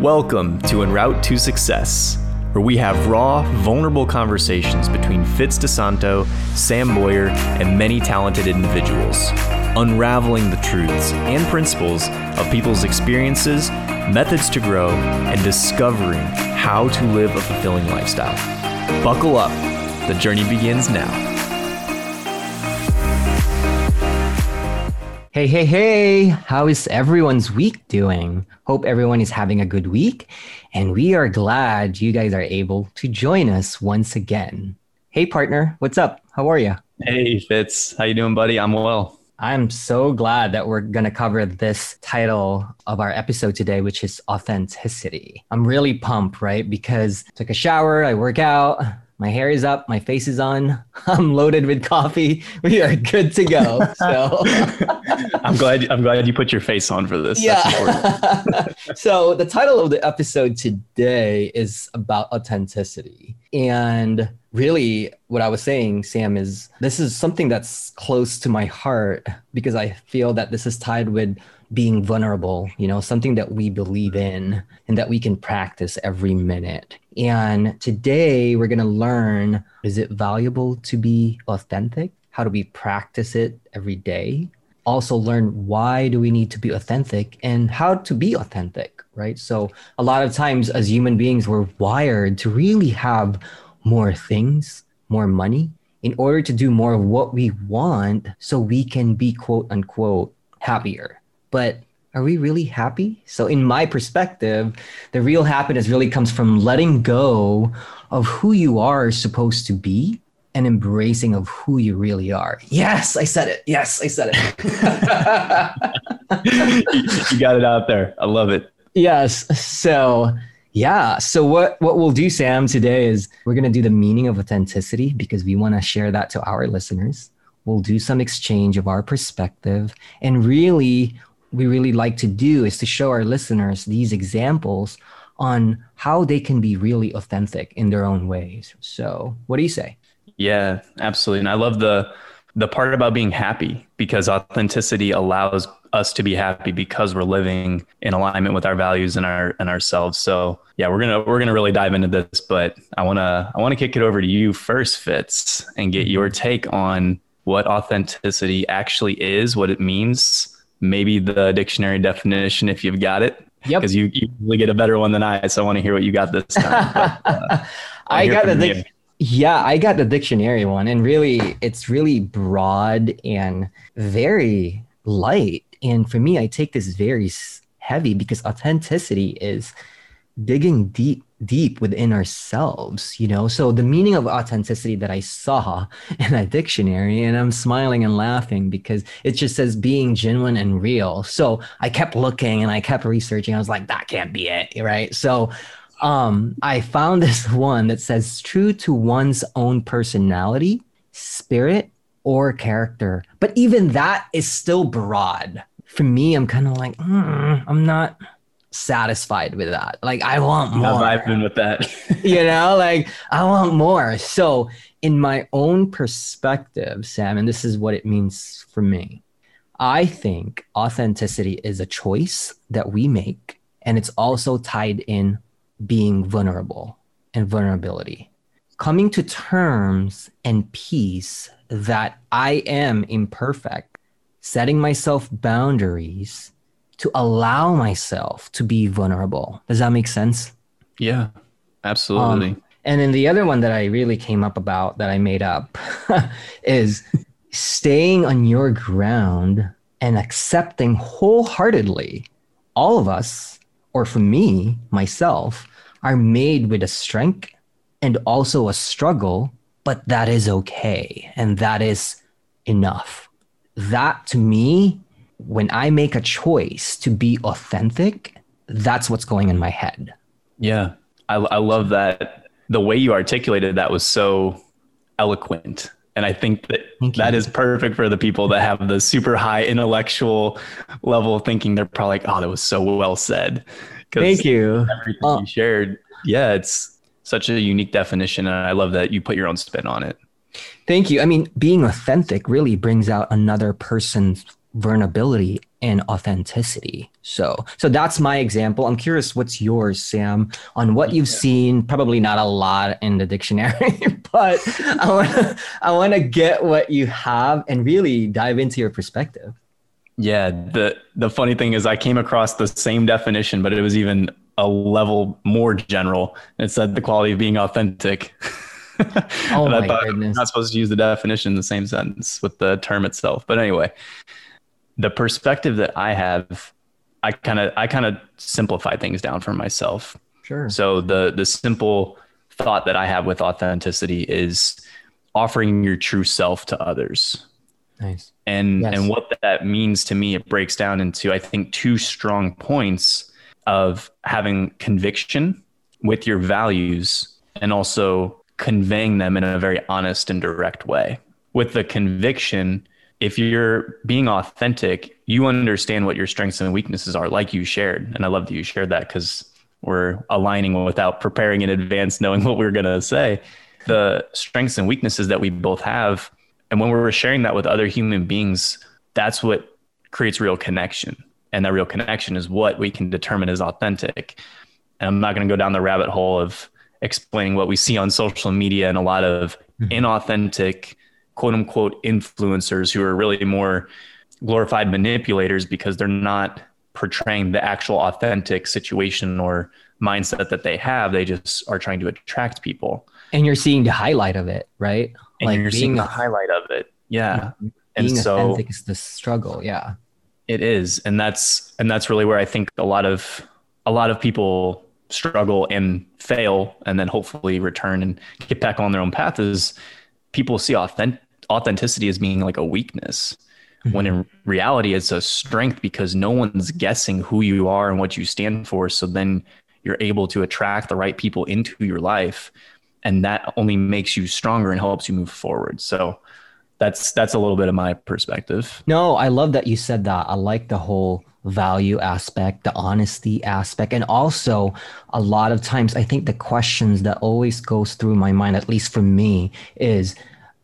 Welcome to En Route to Success, where we have raw, vulnerable conversations between Fitz DeSanto, Sam Boyer, and many talented individuals, unraveling the truths and principles of people's experiences, methods to grow, and discovering how to live a fulfilling lifestyle. Buckle up, the journey begins now. Hey, hey, hey, how is everyone's week doing? Hope everyone is having a good week. And we are glad you guys are able to join us once again. Hey, partner, what's up? How are you? Hey, Fitz. How you doing, buddy? I'm well. I'm so glad that we're going to cover this title of our episode today, which is authenticity. I'm really pumped, right? Because I took a shower, I work out, my hair is up, my face is on, I'm loaded with coffee. We are good to go. So I'm glad I'm glad you put your face on for this. Yeah. so the title of the episode today is about authenticity. And really what I was saying, Sam, is this is something that's close to my heart because I feel that this is tied with being vulnerable, you know, something that we believe in and that we can practice every minute. And today we're going to learn is it valuable to be authentic? How do we practice it every day? Also learn why do we need to be authentic and how to be authentic, right? So a lot of times as human beings we're wired to really have more things, more money in order to do more of what we want so we can be quote unquote happier. But are we really happy? So, in my perspective, the real happiness really comes from letting go of who you are supposed to be and embracing of who you really are. Yes, I said it. Yes, I said it. you got it out there. I love it. Yes. So, yeah. So what what we'll do Sam today is we're going to do the meaning of authenticity because we want to share that to our listeners. We'll do some exchange of our perspective and really we really like to do is to show our listeners these examples on how they can be really authentic in their own ways. So, what do you say? Yeah, absolutely. And I love the the part about being happy because authenticity allows us to be happy because we're living in alignment with our values and our and ourselves. So, yeah, we're going to we're going to really dive into this, but I want to I want to kick it over to you first, Fitz, and get your mm-hmm. take on what authenticity actually is, what it means, maybe the dictionary definition if you've got it. Yep. Because you, you usually get a better one than I, so I want to hear what you got this time. But, uh, I got the dic- yeah, I got the dictionary one, and really, it's really broad and very light. And for me, I take this very heavy because authenticity is digging deep deep within ourselves you know? So the meaning of authenticity that i saw in that dictionary and i'm smiling and laughing because it just says being genuine and real. So i kept looking and i kept researching. I was like that can't be it right? So um i found this one that says true to one's own personality spirit or character. But even that is still broad. For me i'm kind of like mm, i'm not satisfied with that. Like I want more. I've been with that. you know, like I want more. So in my own perspective, Sam, and this is what it means for me. I think authenticity is a choice that we make, and it's also tied in being vulnerable and vulnerability. Coming to terms and peace that I am imperfect, setting myself boundaries to allow myself to be vulnerable. Does that make sense? Yeah, absolutely. Um, and then the other one that I really came up about that I made up is staying on your ground and accepting wholeheartedly all of us, or for me, myself, are made with a strength and also a struggle, but that is okay. And that is enough. That to me when I make a choice to be authentic, that's what's going in my head. Yeah. I, I love that. The way you articulated that was so eloquent. And I think that that is perfect for the people that have the super high intellectual level thinking. They're probably like, oh, that was so well said. Thank you. Everything uh, you shared. Yeah, it's such a unique definition. And I love that you put your own spin on it. Thank you. I mean, being authentic really brings out another person's vulnerability and authenticity. So, so that's my example. I'm curious, what's yours, Sam, on what you've seen? Probably not a lot in the dictionary, but I want to I want to get what you have and really dive into your perspective. Yeah, the the funny thing is, I came across the same definition, but it was even a level more general. It said the quality of being authentic. oh my goodness! I'm not supposed to use the definition in the same sentence with the term itself, but anyway, the perspective that I have, I kind of I kind of simplify things down for myself. Sure. So the the simple thought that I have with authenticity is offering your true self to others. Nice. And yes. and what that means to me, it breaks down into I think two strong points of having conviction with your values and also conveying them in a very honest and direct way. With the conviction, if you're being authentic, you understand what your strengths and weaknesses are, like you shared. And I love that you shared that because we're aligning without preparing in advance, knowing what we we're going to say. The strengths and weaknesses that we both have. And when we're sharing that with other human beings, that's what creates real connection. And that real connection is what we can determine is authentic. And I'm not going to go down the rabbit hole of explaining what we see on social media and a lot of mm-hmm. inauthentic quote unquote influencers who are really more glorified manipulators because they're not portraying the actual authentic situation or mindset that they have. They just are trying to attract people. And you're seeing the highlight of it, right? And like you're seeing the highlight of it. Yeah. Being and so is the struggle. Yeah. It is. And that's and that's really where I think a lot of a lot of people struggle and fail and then hopefully return and get back on their own path is people see authentic authenticity as being like a weakness mm-hmm. when in reality it's a strength because no one's guessing who you are and what you stand for. So then you're able to attract the right people into your life and that only makes you stronger and helps you move forward. So that's that's a little bit of my perspective. No i love that you said that. I like the whole value aspect the honesty aspect and also a lot of times i think the questions that always goes through my mind at least for me is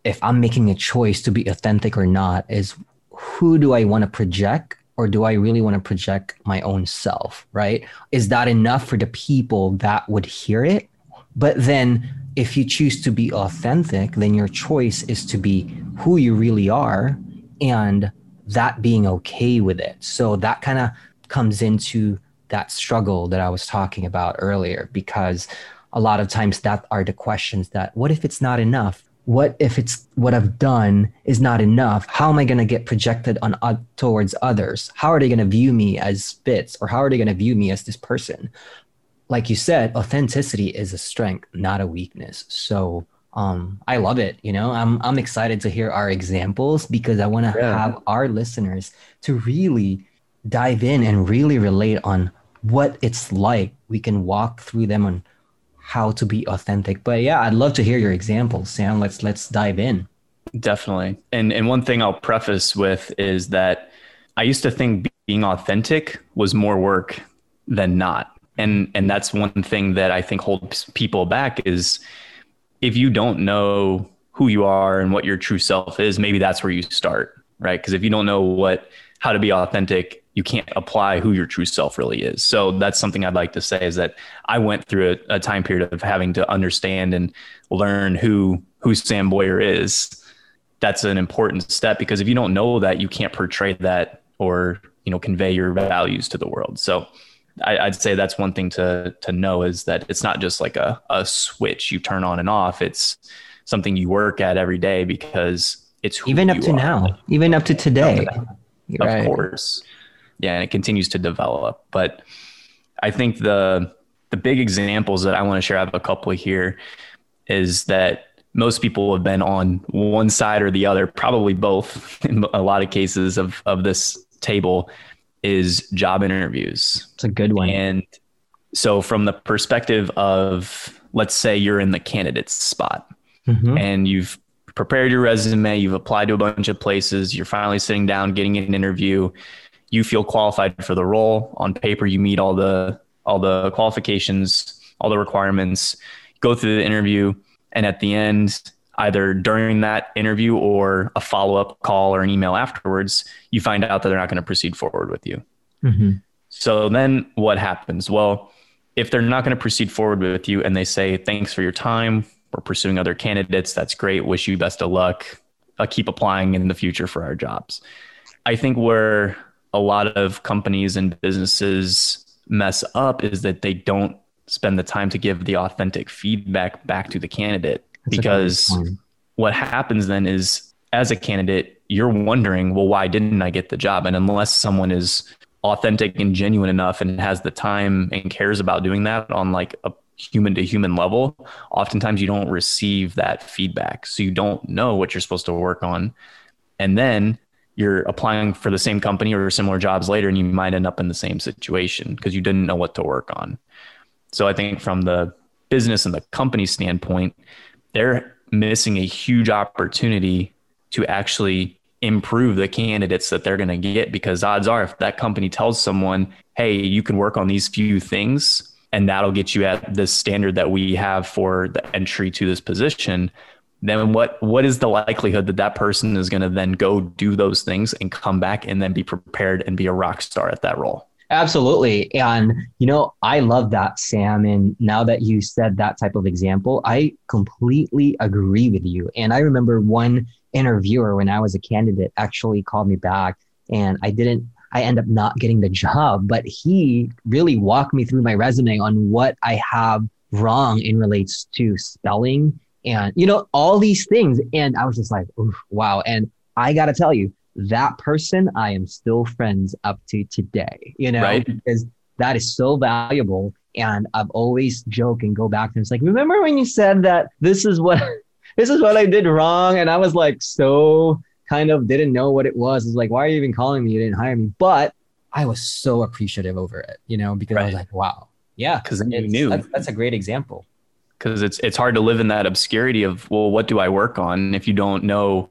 if I'm making a choice to be authentic or not is who do I want to project or do I really want to project my own self, right? Is that enough for the people that would hear it? But then if you choose to be authentic, then your choice is to be who you really are and that being okay with it. So that kind of comes into that struggle that I was talking about earlier because a lot of times that are the questions that what if it's not enough? What if it's what I've done is not enough? How am I going to get projected on uh, towards others? How are they going to view me as Fitz, or how are they going to view me as this person? Like you said, authenticity is a strength, not a weakness. So um, I love it. You know, I'm I'm excited to hear our examples because I want to yeah. have our listeners to really dive in and really relate on what it's like. We can walk through them on how to be authentic. But yeah, I'd love to hear your examples, Sam. Let's let's dive in. Definitely. And and one thing I'll preface with is that I used to think being authentic was more work than not. And and that's one thing that I think holds people back is if you don't know who you are and what your true self is, maybe that's where you start, right? Because if you don't know what how to be authentic you can't apply who your true self really is. So that's something I'd like to say is that I went through a, a time period of having to understand and learn who who Sam Boyer is. That's an important step because if you don't know that, you can't portray that or you know convey your values to the world. So I, would say that's one thing to to know is that it's not just like a, a switch you turn on and off. It's something you work at every day because it's even up to are. now, even up to today. Of right. course yeah, and it continues to develop. But I think the the big examples that I want to share, I have a couple here, is that most people have been on one side or the other, probably both in a lot of cases of of this table, is job interviews. It's a good one. And so from the perspective of let's say you're in the candidate spot mm-hmm. and you've prepared your resume, you've applied to a bunch of places, you're finally sitting down getting an interview, you feel qualified for the role. On paper, you meet all the all the qualifications, all the requirements. Go through the interview, and at the end, either during that interview or a follow up call or an email afterwards, you find out that they're not going to proceed forward with you. Mm-hmm. So then what happens? Well, if they're not going to proceed forward with you and they say, thanks for your time, we're pursuing other candidates, that's great, wish you best of luck, I'll keep applying in the future for our jobs. I think where a lot of companies and businesses mess up is that they don't spend the time to give the authentic feedback back to the candidate. That's because what happens then is as a candidate you're wondering well why didn't i get the job? And unless someone is authentic and genuine enough and has the time and cares about doing that on like a human to human level oftentimes you don't receive that feedback. So you don't know what you're supposed to work on. And then you're applying for the same company or similar jobs later and you might end up in the same situation because you didn't know what to work on. So i think from the business and the company standpoint they're missing a huge opportunity to actually improve the candidates that they're going to get because odds are if that company tells someone hey you can work on these few things and that'll get you at the standard that we have for the entry to this position then what what is the likelihood that that person is going to then go do those things and come back and then be prepared and be a rock star at that role Absolutely. And, you know, I love that, Sam. And now that you said that type of example, I completely agree with you. And I remember one interviewer when I was a candidate actually called me back and I didn't, I end up not getting the job, but he really walked me through my resume on what I have wrong in relates to spelling and, you know, all these things. And I was just like, wow. And I got to tell you, that person I am still friends up to today, you know, right. because that is so valuable. And I've always joke and go back to it's like, remember when you said that this is what this is what I did wrong? And I was like so kind of didn't know what it was. It's like, why are you even calling me? You didn't hire me. But I was so appreciative over it, you know, because right. I was like, wow. Yeah. Because you knew. That's, that's a great example. Because it's it's hard to live in that obscurity of, well, what do I work on if you don't know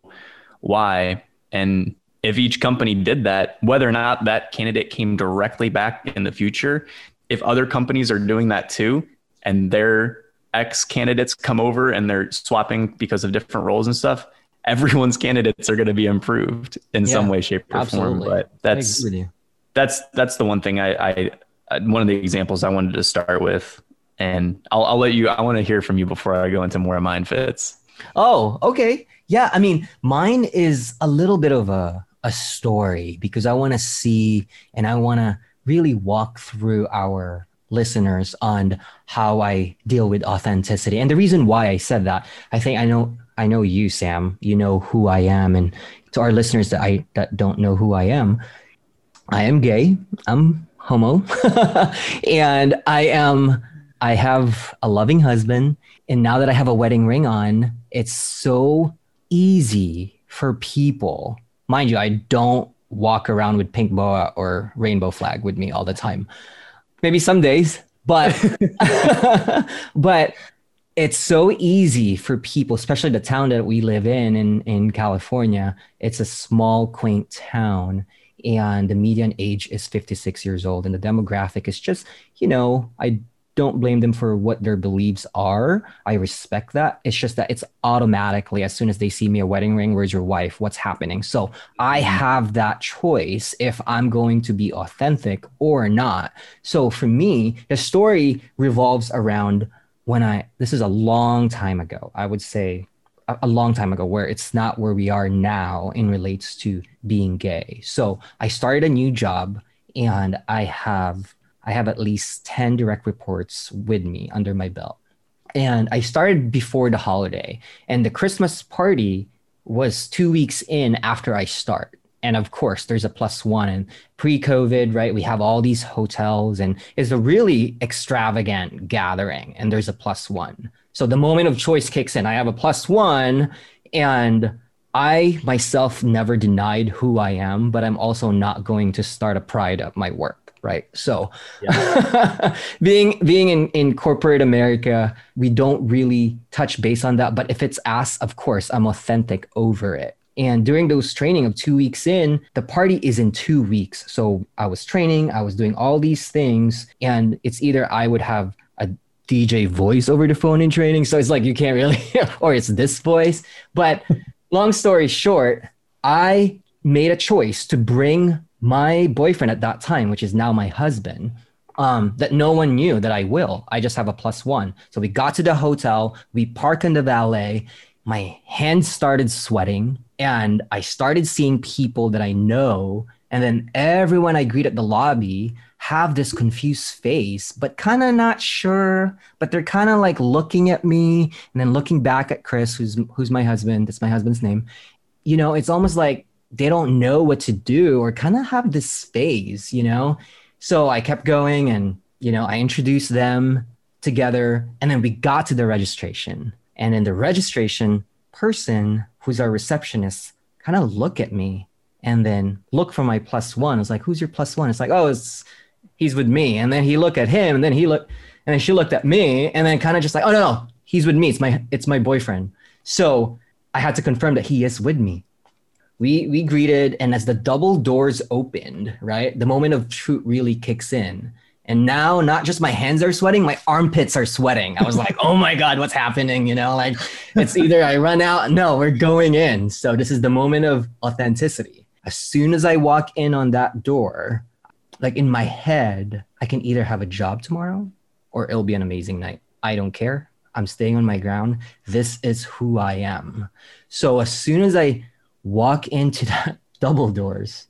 why? And if each company did that, whether or not that candidate came directly back in the future, if other companies are doing that too, and their ex candidates come over and they're swapping because of different roles and stuff, everyone's candidates are going to be improved in yeah, some way, shape, or absolutely. form. But that's that's that's the one thing I, I one of the examples I wanted to start with, and I'll I'll let you. I want to hear from you before I go into more of mine Fitz. Oh, okay. Yeah, I mean, mine is a little bit of a a story because I want to see and I want to really walk through our listeners on how I deal with authenticity. And the reason why I said that, I think I know I know you, Sam. You know who I am, and to our listeners that I that don't know who I am, I am gay. I'm homo, and I am. I have a loving husband, and now that I have a wedding ring on, it's so easy for people. Mind you, I don't walk around with pink boa or rainbow flag with me all the time. Maybe some days, but but it's so easy for people, especially the town that we live in in in California. It's a small, quaint town, and the median age is 56 years old, and the demographic is just, you know, I don't blame them for what their beliefs are. I respect that. It's just that it's automatically, as soon as they see me a wedding ring, where's your wife? What's happening? So I mm-hmm. have that choice if I'm going to be authentic or not. So for me, the story revolves around when I, this is a long time ago, I would say a long time ago where it's not where we are now in relates to being gay. So I started a new job and I have I have at least 10 direct reports with me under my belt. And I started before the holiday, and the Christmas party was two weeks in after I start. And of course, there's a plus one. And pre COVID, right, we have all these hotels, and it's a really extravagant gathering, and there's a plus one. So the moment of choice kicks in. I have a plus one, and I myself never denied who I am, but I'm also not going to start a pride of my work right so yeah. being being in in corporate america we don't really touch base on that but if it's asked of course i'm authentic over it and during those training of two weeks in the party is in two weeks so i was training i was doing all these things and it's either i would have a DJ voice over the phone in training. So it's like you can't really, or it's this voice. But long story short, I made a choice to bring my boyfriend at that time, which is now my husband, um, that no one knew that I will. I just have a plus one. So we got to the hotel, we park in the valet. My hands started sweating, and I started seeing people that I know. And then everyone I greet at the lobby have this confused face, but kind of not sure. But they're kind of like looking at me and then looking back at Chris, who's who's my husband. That's my husband's name. You know, it's almost like they don't know what to do or kind of have this phase, you know? So I kept going and, you know, I introduced them together and then we got to the registration. And then the registration person, who's our receptionist, kind of look at me and then look for my plus one. It's like, who's your plus one? It's like, oh, it's he's with me. And then he looked at him and then he looked and then she looked at me and then kind of just like, oh no, no, he's with me. It's my it's my boyfriend. So I had to confirm that he is with me we we greeted and as the double doors opened right the moment of truth really kicks in. And now not just my hands are sweating my armpits are sweating. I was like oh my god what's happening you know? Like it's either i run out no we're going in. So this is the moment of authenticity. As soon as i walk in on that door like in my head i can either have a job tomorrow or it'll be an amazing night. I don't care. I'm staying on my ground. This is who i am. So as soon as i walk into that double doors,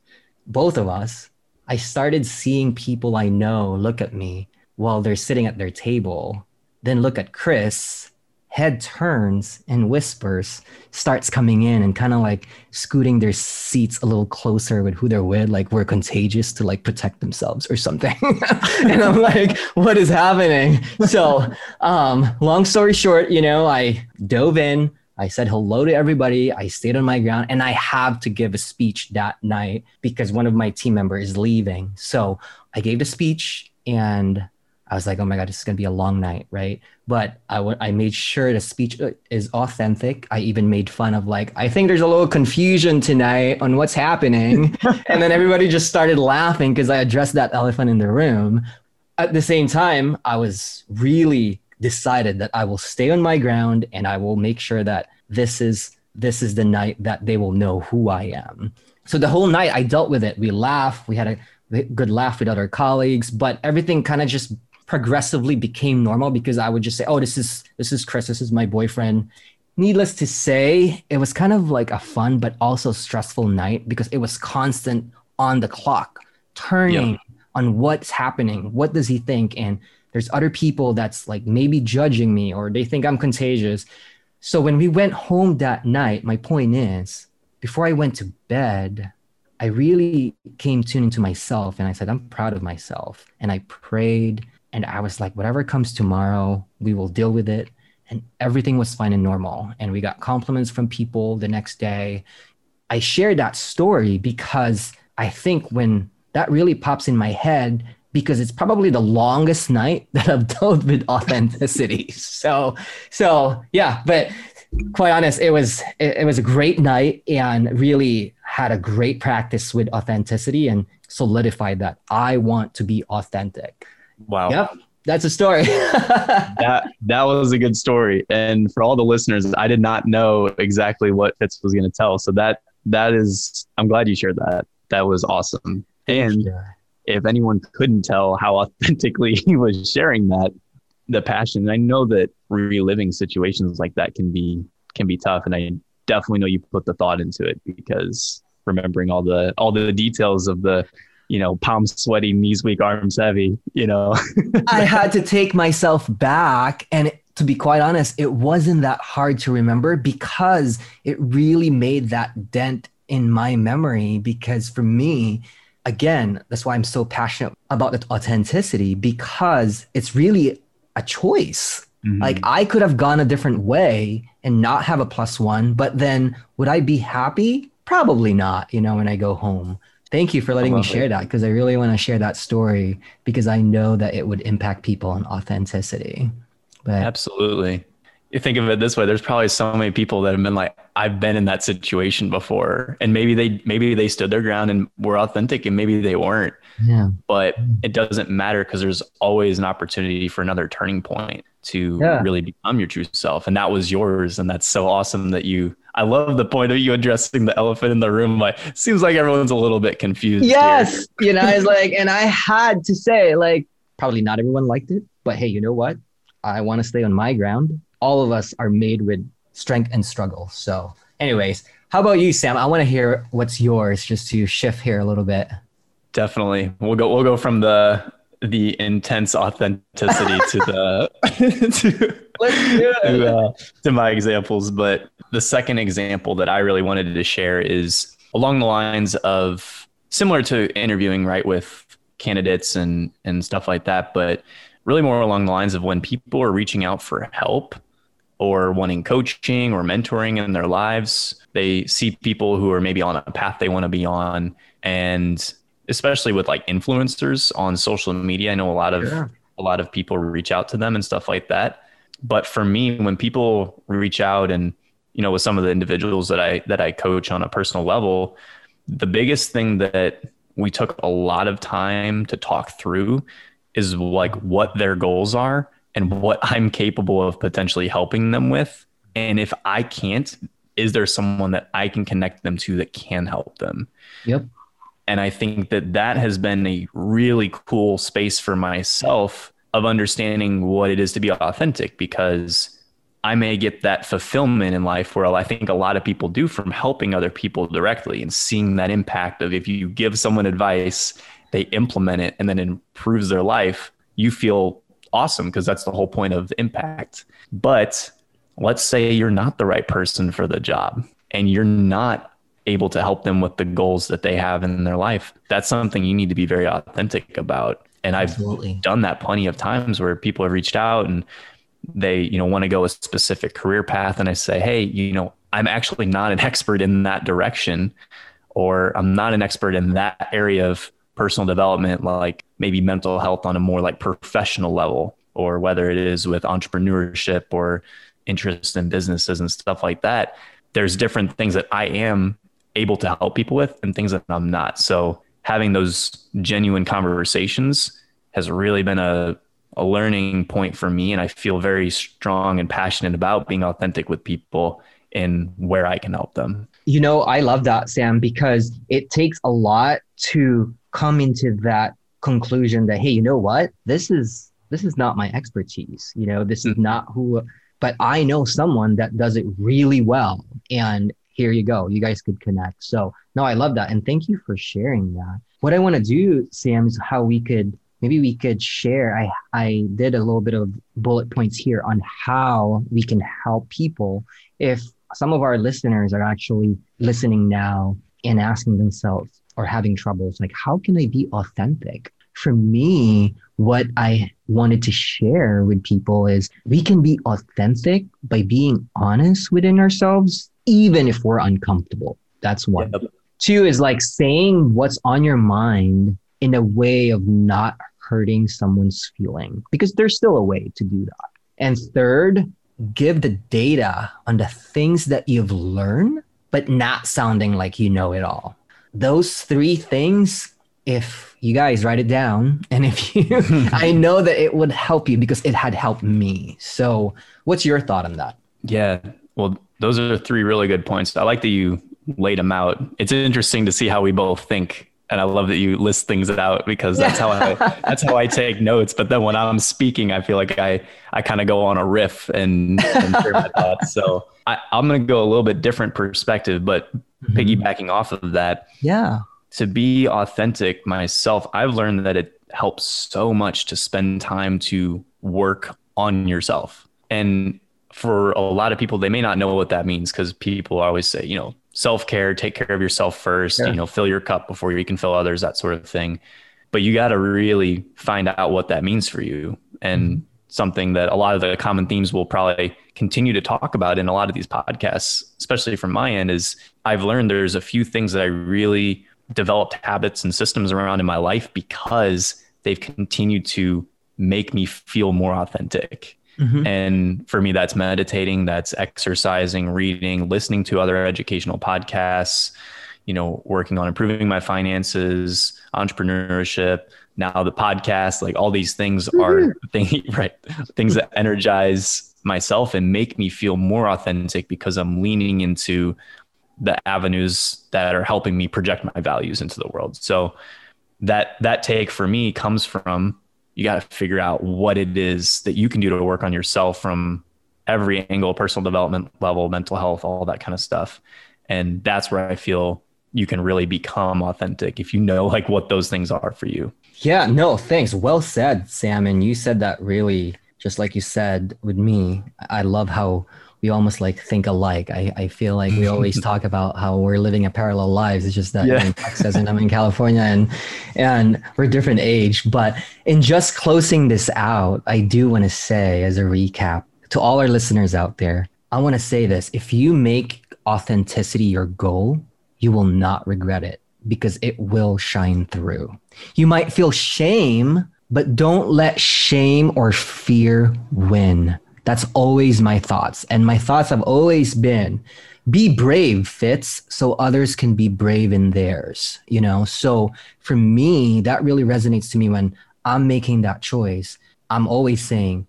both of us, I started seeing people I know look at me while they're sitting at their table, then look at Chris, head turns and whispers, starts coming in and kind of like scooting their seats a little closer with who they're with, like we're contagious to like protect themselves or something. and I'm like, what is happening? So, um, long story short, you know, I dove in, I said hello to everybody. I stayed on my ground and I have to give a speech that night because one of my team members is leaving. So I gave the speech and I was like, oh my God, this is going to be a long night, right? But I, w- I made sure the speech uh, is authentic. I even made fun of, like, I think there's a little confusion tonight on what's happening. and then everybody just started laughing because I addressed that elephant in the room. At the same time, I was really decided that I will stay on my ground and I will make sure that this is this is the night that they will know who I am. So the whole night I dealt with it. We laughed, we had a good laugh with other colleagues, but everything kind of just progressively became normal because I would just say, "Oh, this is this is Chris, this is my boyfriend." Needless to say, it was kind of like a fun but also stressful night because it was constant on the clock, turning on what's happening, what does he think and there's other people that's like maybe judging me or they think I'm contagious. So when we went home that night, my point is, before I went to bed, I really came tuned into myself and I said, I'm proud of myself. And I prayed and I was like, whatever comes tomorrow, we will deal with it. And everything was fine and normal. And we got compliments from people the next day. I shared that story because I think when that really pops in my head, because it's probably the longest night that I've dealt with authenticity. so, so yeah, but quite honest, it was it, it was a great night and really had a great practice with authenticity and solidified that I want to be authentic. Wow. Yep. That's a story. that that was a good story. And for all the listeners, I did not know exactly what Fitz was going to tell. So that that is I'm glad you shared that. That was awesome. And if anyone couldn't tell how authentically he was sharing that, the passion. I know that reliving situations like that can be can be tough, and I definitely know you put the thought into it because remembering all the all the details of the you know palms sweaty knees weak arms heavy you know i had to take myself back and to be quite honest it wasn't that hard to remember because it really made that dent in my memory because for me again, that's why I'm so passionate about the authenticity because it's really a choice. Mm-hmm. Like I could have gone a different way and not have a plus one, but then would I be happy? Probably not, you know, when I go home. Thank you for letting me share it. that because I really want to share that story because I know that it would impact people on authenticity. But absolutely. You think of it this way there's probably so many people that have been like i've been in that situation before and maybe they maybe they stood their ground and were authentic and maybe they weren't Yeah. but it doesn't matter because there's always an opportunity for another turning point to Yeah. really become your true self and that was yours and that's so awesome that you i love the point of you addressing the elephant in the room like seems like everyone's a little bit confused here. Yes. You know, it's like, and I had to say, like, probably not everyone liked it, but hey, you know what? I want to stay on my ground. All of us are made with strength and struggle. So, anyways, how about you, Sam? I want to hear what's yours just to shift here a little bit. definitely we'll go we'll go from the the intense authenticity to the to, to, uh, to my examples. But the second example that I really wanted to share is along the lines of similar to interviewing, right, with candidates and and stuff like that, but really more along the lines of when people are reaching out for help or wanting coaching or mentoring in their lives, they see people who are maybe on a path they want to be on and especially with like influencers on social media, I know a lot of Yeah. a lot of people reach out to them and stuff like that. But for me, when people reach out and you know, with some of the individuals that I that I coach on a personal level, the biggest thing that we took a lot of time to talk through is like what their goals are and what I'm capable of potentially helping them with. And if I can't, is there someone that I can connect them to that can help them? Yep. And I think that that has been a really cool space for myself of understanding what it is to be authentic because I may get that fulfillment in life where I think a lot of people do from helping other people directly and seeing that impact of if you give someone advice, they implement it and then it improves their life, you feel awesome because that's the whole point of impact. But let's say you're not the right person for the job and you're not able to help them with the goals that they have in their life. That's something you need to be very authentic about. And I've Absolutely. done that plenty of times where people have reached out and they, you know, want to go a specific career path and I say, "Hey, you know, I'm actually not an expert in that direction or I'm not an expert in that area of personal development like maybe mental health on a more like professional level or whether it is with entrepreneurship or interest in businesses and stuff like that. There's different things that I am able to help people with and things that I'm not. So having those genuine conversations has really been a, a learning point for me. And I feel very strong and passionate about being authentic with people and where I can help them. You know, I love that, Sam, because it takes a lot to come into that conclusion that, hey, you know what? This is this is not my expertise. You know, this is hmm. not who but I know someone that does it really well. And here you go. You guys could connect. So no, I love that. And thank you for sharing that. What I want to do, Sam, is how we could maybe we could share. I I did a little bit of bullet points here on how we can help people if some of our listeners are actually listening now and asking themselves or having troubles like how can i be authentic for me what i wanted to share with people is we can be authentic by being honest within ourselves even if we're uncomfortable that's one Yep. two is like saying what's on your mind in a way of not hurting someone's feeling because there's still a way to do that and third give the data on the things that you've learned, but not sounding like you know it all. Those three things, if you guys write it down, and if you, I know that it would help you because it had helped me. So, what's your thought on that? Yeah. Well, those are three really good points. I like that you laid them out. It's interesting to see how we both think. And I love that you list things out because that's how I that's how I take notes. But then when I'm speaking, I feel like I I kind of go on a riff and, and share my thoughts. So I, I'm gonna go a little bit different perspective, but Mm-hmm. piggybacking off of that, Yeah. to be authentic myself, I've learned that it helps so much to spend time to work on yourself. And for a lot of people, they may not know what that means because people always say, you know, self care, take care of yourself first, Yeah. you know, fill your cup before you can fill others, that sort of thing. But you got to really find out what that means for you. And mm-hmm. Something that a lot of the common themes will probably continue to talk about in a lot of these podcasts, especially from my end, is I've learned there's a few things that I really developed habits and systems around in my life because they've continued to make me feel more authentic. Mm-hmm. And for me, that's meditating, that's exercising, reading, listening to other educational podcasts, you know, working on improving my finances, entrepreneurship, now the podcast, like all these things mm-hmm. are things, right? Things that energize myself and make me feel more authentic because I'm leaning into the avenues that are helping me project my values into the world. So that that take for me comes from you got to figure out what it is that you can do to work on yourself from every angle, personal development level, mental health, all that kind of stuff. And that's where I feel you can really become authentic if you know like what those things are for you. Yeah, no, thanks. Well said, Sam. And you said that really just like you said with me. I love how we almost like think alike. I, I feel like we always talk about how we're living a parallel lives. It's just that yeah. in Texas and I'm in California and and we're different age. But in just closing this out, I do want to say as a recap to all our listeners out there, I want to say this. If you make authenticity your goal, you will not regret it because it will shine through. You might feel shame, but don't let shame or fear win. That's always my thoughts. And my thoughts have always been be brave, Fitz, so others can be brave in theirs. You know, so for me, that really resonates to me when I'm making that choice. I'm always saying,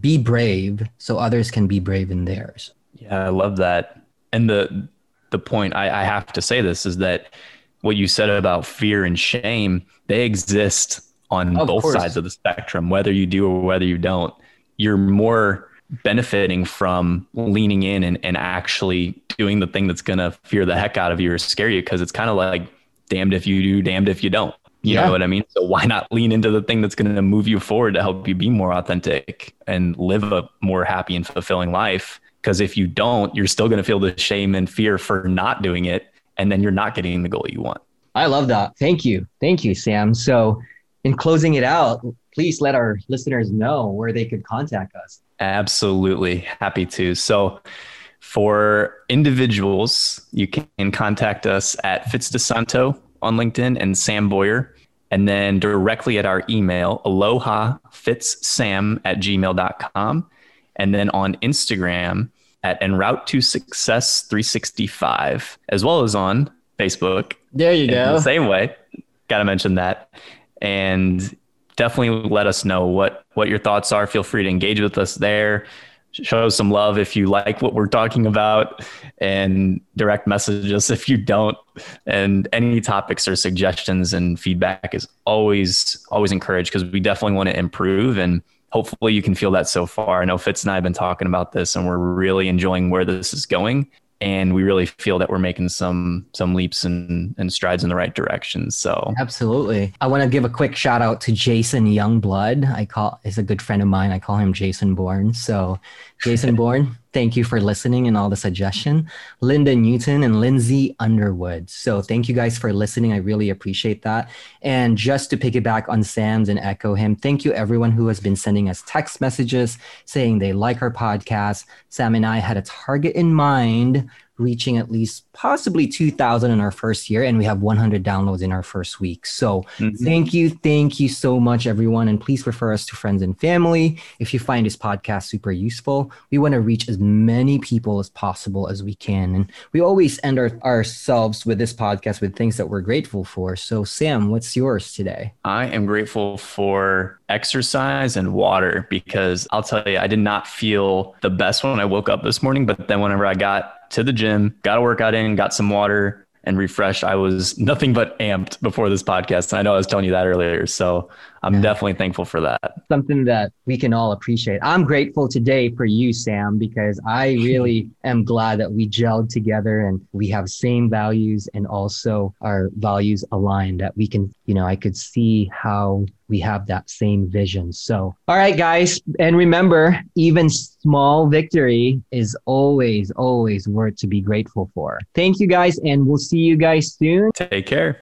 be brave so others can be brave in theirs. Yeah, I love that. And the the point I, I have to say this is that what you said about fear and shame, they exist on of both course. sides of the spectrum, whether you do or whether you don't. You're more benefiting from leaning in and, and actually doing the thing that's going to fear the heck out of you or scare you because it's kind of like damned if you do, damned if you don't. You yeah. know what I mean? So why not lean into the thing that's going to move you forward to help you be more authentic and live a more happy and fulfilling life? Because if you don't, you're still going to feel the shame and fear for not doing it. And then you're not getting the goal you want. I love that. Thank you. Thank you, Sam. So, in closing it out, please let our listeners know where they could contact us. Absolutely. Happy to. So, for individuals, you can contact us at Fitz DeSanto on LinkedIn and Sam Boyer, and then directly at our email, aloha fitzsam at gmail.com. And then on Instagram at En Route to Success 365, as well as on Facebook. There you go. The same way. Got to mention that. And definitely let us know what what your thoughts are. Feel free to engage with us there. Show some love if you like what we're talking about, and direct message us if you don't. And any topics or suggestions and feedback is always always encouraged because we definitely want to improve and hopefully you can feel that so far. I know Fitz and I have been talking about this and we're really enjoying where this is going. And we really feel that we're making some some leaps and, and strides in the right direction. So absolutely. I want to give a quick shout out to jason youngblood. I call is a good friend of mine. I call him jason bourne. So jason bourne thank you for listening and all the suggestion. Linda newton and lindsay underwood. So thank you guys for listening. I really appreciate that. And just to piggyback on sam's and echo him thank you everyone who has been sending us text messages saying they like our podcast. Sam and i had a target in mind reaching at least possibly 2000 in our first year and we have 100 downloads in our first week. So mm-hmm. thank you thank you so much everyone and please refer us to friends and family. If you find this podcast super useful we want to reach as many people as possible as we can and we always end our, ourselves with this podcast with things that we're grateful for. So sam what's yours today? I am grateful for exercise and water because i'll tell you i did not feel the best when i woke up this morning but then whenever i got to the gym, got a workout in, got some water and refreshed. I was nothing but amped before this podcast. And I know I was telling you that earlier. So I'm yeah. definitely thankful for that. Something that we can all appreciate. I'm grateful today for you, Sam, because I really am glad that we gelled together and we have same values and also our values aligned that we can, you know, I could see how we have that same vision. So, all right, guys. And remember, even small victory is always, always worth to be grateful for. Thank you guys. And we'll see you guys soon. Take care.